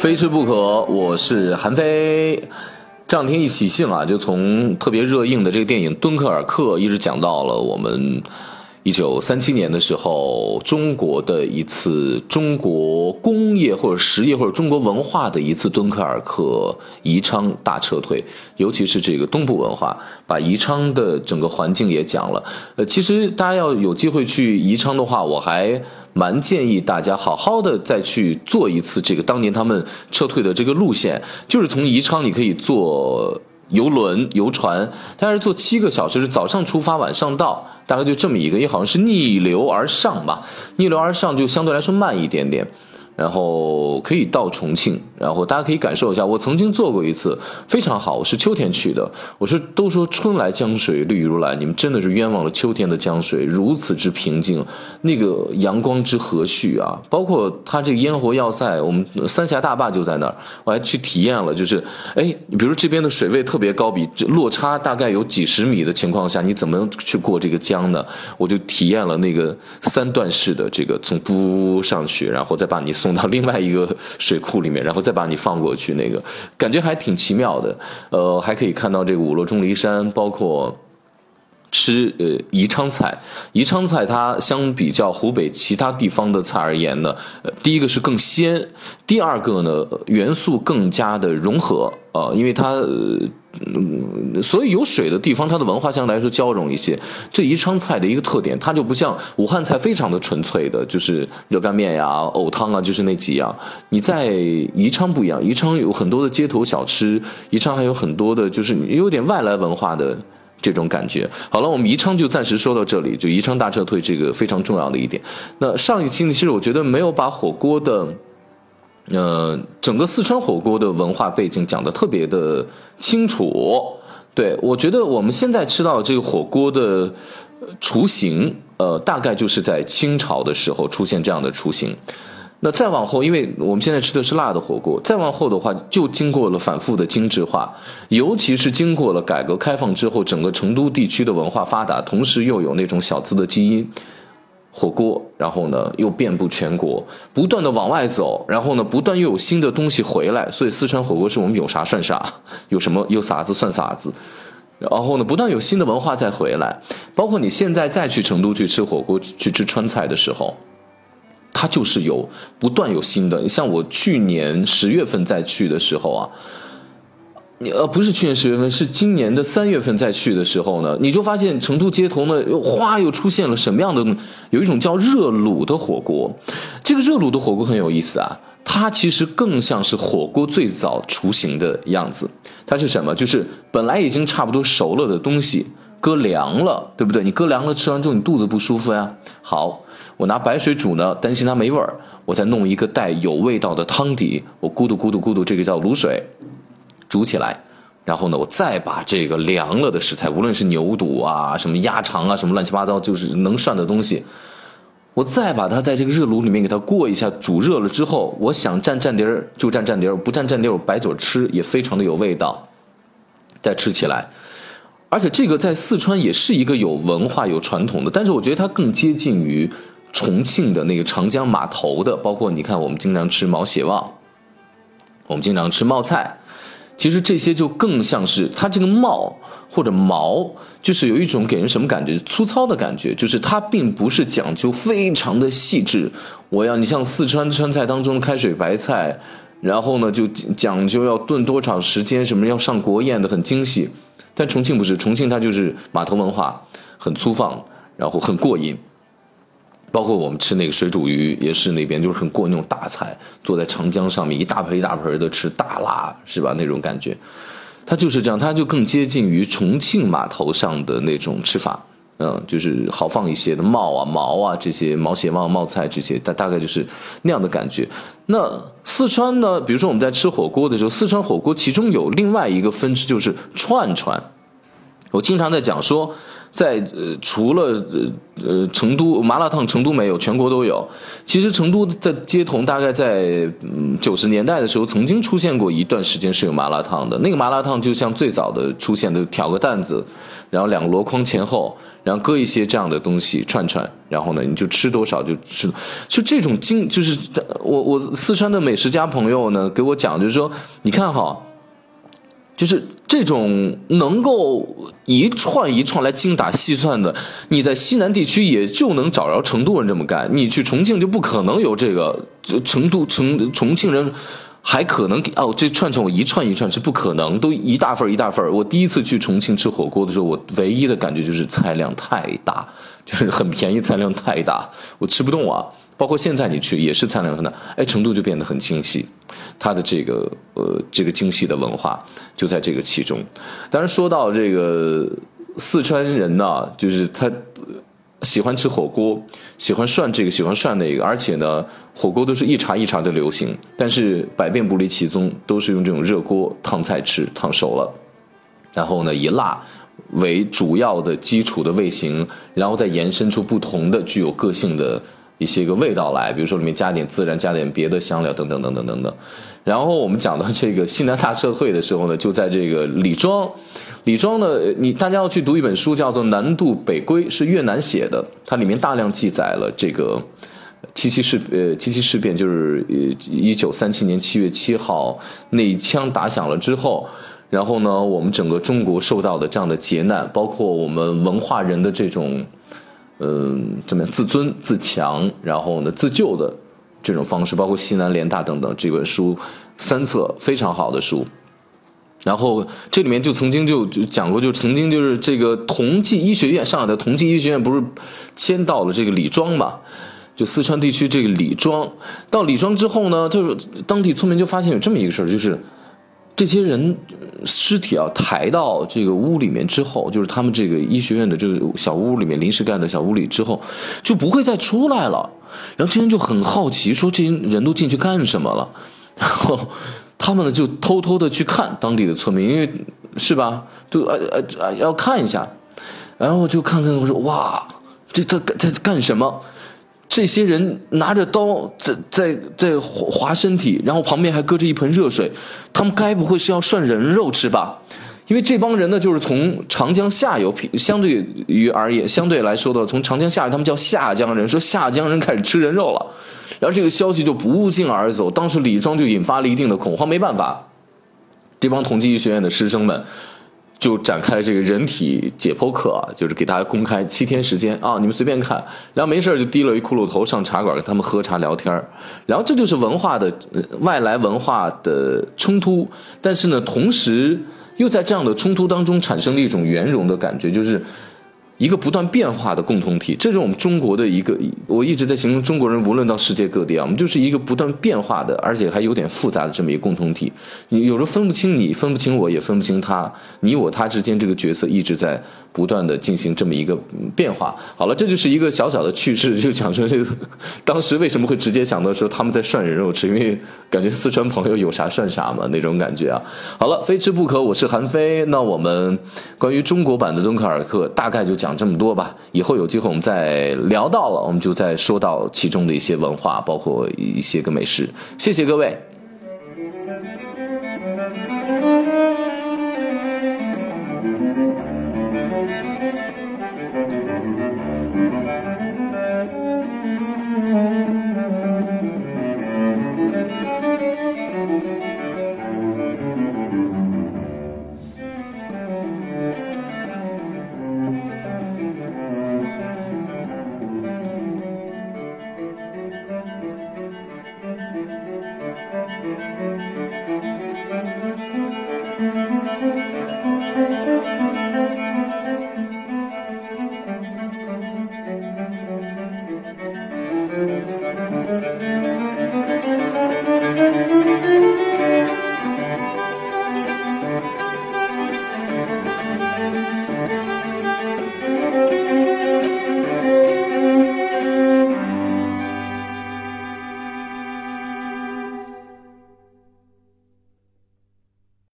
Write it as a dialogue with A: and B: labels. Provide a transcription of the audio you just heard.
A: 非吃不可，我是韩非。这两天一起兴啊，就从特别热映的这个电影《敦刻尔克》一直讲到了我们。一九三七年的时候，中国的一次中国工业或者实业或者中国文化的一次敦刻尔克宜昌大撤退，尤其是这个东部文化，把宜昌的整个环境也讲了。呃，其实大家要有机会去宜昌的话，我还蛮建议大家好好的再去做一次这个当年他们撤退的这个路线，就是从宜昌你可以坐。游轮、游船，但是坐七个小时，是早上出发，晚上到，大概就这么一个，也好像是逆流而上吧，逆流而上就相对来说慢一点点。然后可以到重庆，然后大家可以感受一下。我曾经做过一次，非常好。我是秋天去的。我是都说春来江水绿如蓝，你们真的是冤枉了秋天的江水，如此之平静，那个阳光之和煦啊！包括它这个烟火要塞，我们三峡大坝就在那儿，我还去体验了。就是，哎，你比如这边的水位特别高，比这落差大概有几十米的情况下，你怎么去过这个江呢？我就体验了那个三段式的这个从不上去，然后再把你送。到另外一个水库里面，然后再把你放过去，那个感觉还挺奇妙的。呃，还可以看到这个五罗钟离山，包括吃呃宜昌菜。宜昌菜它相比较湖北其他地方的菜而言呢，呃，第一个是更鲜，第二个呢元素更加的融合啊，因为它。嗯，所以有水的地方，它的文化相对来说交融一些。这宜昌菜的一个特点，它就不像武汉菜非常的纯粹的，就是热干面呀、藕汤啊，就是那几样。你在宜昌不一样，宜昌有很多的街头小吃，宜昌还有很多的，就是有点外来文化的这种感觉。好了，我们宜昌就暂时说到这里，就宜昌大撤退这个非常重要的一点。那上一期呢，其实我觉得没有把火锅的。呃，整个四川火锅的文化背景讲的特别的清楚。对我觉得我们现在吃到这个火锅的雏形，呃，大概就是在清朝的时候出现这样的雏形。那再往后，因为我们现在吃的是辣的火锅，再往后的话，就经过了反复的精致化，尤其是经过了改革开放之后，整个成都地区的文化发达，同时又有那种小资的基因。火锅，然后呢又遍布全国，不断的往外走，然后呢不断又有新的东西回来，所以四川火锅是我们有啥算啥，有什么有啥子算啥子，然后呢不断有新的文化再回来，包括你现在再去成都去吃火锅去吃川菜的时候，它就是有不断有新的，像我去年十月份再去的时候啊。你呃不是去年十月份，是今年的三月份再去的时候呢，你就发现成都街头呢，又哗又出现了什么样的？有一种叫热卤的火锅，这个热卤的火锅很有意思啊，它其实更像是火锅最早雏形的样子。它是什么？就是本来已经差不多熟了的东西，搁凉了，对不对？你搁凉了，吃完之后你肚子不舒服呀。好，我拿白水煮呢，担心它没味儿，我再弄一个带有味道的汤底，我咕嘟咕嘟咕嘟，这个叫卤水。煮起来，然后呢，我再把这个凉了的食材，无论是牛肚啊、什么鸭肠啊、什么乱七八糟，就是能涮的东西，我再把它在这个热炉里面给它过一下，煮热了之后，我想蘸蘸碟儿就蘸蘸碟儿，不蘸蘸碟儿我白嘴吃也非常的有味道。再吃起来，而且这个在四川也是一个有文化、有传统的，但是我觉得它更接近于重庆的那个长江码头的，包括你看我们经常吃毛血旺，我们经常吃冒菜。其实这些就更像是它这个帽或者毛，就是有一种给人什么感觉？粗糙的感觉，就是它并不是讲究非常的细致。我要你像四川川菜当中的开水白菜，然后呢就讲究要炖多长时间，什么要上国宴的很精细。但重庆不是，重庆它就是码头文化，很粗放，然后很过瘾。包括我们吃那个水煮鱼，也是那边就是很过那种大菜，坐在长江上面一大盆一大盆的吃大辣，是吧？那种感觉，它就是这样，它就更接近于重庆码头上的那种吃法，嗯，就是豪放一些的冒啊、毛啊这些毛血旺、冒菜这些，大大概就是那样的感觉。那四川呢？比如说我们在吃火锅的时候，四川火锅其中有另外一个分支就是串串，我经常在讲说。在呃，除了呃呃成都麻辣烫，成都没有，全国都有。其实成都在街头，大概在嗯九十年代的时候，曾经出现过一段时间是有麻辣烫的。那个麻辣烫就像最早的出现的，挑个担子，然后两个箩筐前后，然后搁一些这样的东西串串，然后呢，你就吃多少就吃，就这种精，就是我我四川的美食家朋友呢给我讲，就是说，你看哈，就是这种能够一串一串来精打细算的，你在西南地区也就能找着成都人这么干，你去重庆就不可能有这个，成都成重庆人。还可能给哦，这串串我一串一串是不可能，都一大份一大份我第一次去重庆吃火锅的时候，我唯一的感觉就是菜量太大，就是很便宜，菜量太大，我吃不动啊。包括现在你去也是菜量很大，哎，成都就变得很精细，它的这个呃这个精细的文化就在这个其中。当然说到这个四川人呢，就是他。喜欢吃火锅，喜欢涮这个，喜欢涮那个，而且呢，火锅都是一茬一茬的流行，但是百变不离其宗，都是用这种热锅烫菜吃，烫熟了，然后呢以辣为主要的基础的味型，然后再延伸出不同的具有个性的一些个味道来，比如说里面加点孜然，加点别的香料等等等等等等。然后我们讲到这个西南大社会的时候呢，就在这个李庄。李庄呢，你大家要去读一本书，叫做《南渡北归》，是越南写的。它里面大量记载了这个七七事呃七七事变，就是呃一九三七年七月七号那一枪打响了之后，然后呢，我们整个中国受到的这样的劫难，包括我们文化人的这种嗯怎么样自尊自强，然后呢自救的这种方式，包括西南联大等等这本书三册非常好的书。然后这里面就曾经就就讲过，就曾经就是这个同济医学院，上海的同济医学院不是迁到了这个李庄嘛？就四川地区这个李庄，到李庄之后呢，就是当地村民就发现有这么一个事儿，就是这些人尸体啊抬到这个屋里面之后，就是他们这个医学院的这个小屋里面临时盖的小屋里之后，就不会再出来了。然后这些人就很好奇，说这些人都进去干什么了？然后。他们呢就偷偷的去看当地的村民，因为是吧？就呃呃呃要看一下，然后就看看我说哇，这他在干什么？这些人拿着刀在在在划身体，然后旁边还搁着一盆热水，他们该不会是要涮人肉吃吧？因为这帮人呢，就是从长江下游，相对于而言，相对来说的，从长江下游，他们叫下江人，说下江人开始吃人肉了。然后这个消息就不胫而走，当时李庄就引发了一定的恐慌。没办法，这帮同济医学院的师生们就展开了这个人体解剖课啊，就是给大家公开七天时间啊，你们随便看。然后没事就低了一骷髅头上茶馆跟他们喝茶聊天然后这就是文化的外来文化的冲突，但是呢，同时又在这样的冲突当中产生了一种圆融的感觉，就是。一个不断变化的共同体，这是我们中国的一个。我一直在形容中国人，无论到世界各地啊，我们就是一个不断变化的，而且还有点复杂的这么一个共同体。你有时候分不清你，分不清我，也分不清他。你我他之间这个角色一直在不断的进行这么一个变化。好了，这就是一个小小的趣事，就讲说这个当时为什么会直接想到说他们在涮人肉吃，因为感觉四川朋友有啥涮啥嘛那种感觉啊。好了，非吃不可，我是韩非。那我们关于中国版的敦刻尔克大概就。讲这么多吧，以后有机会我们再聊到了，我们就再说到其中的一些文化，包括一些个美食。谢谢各位。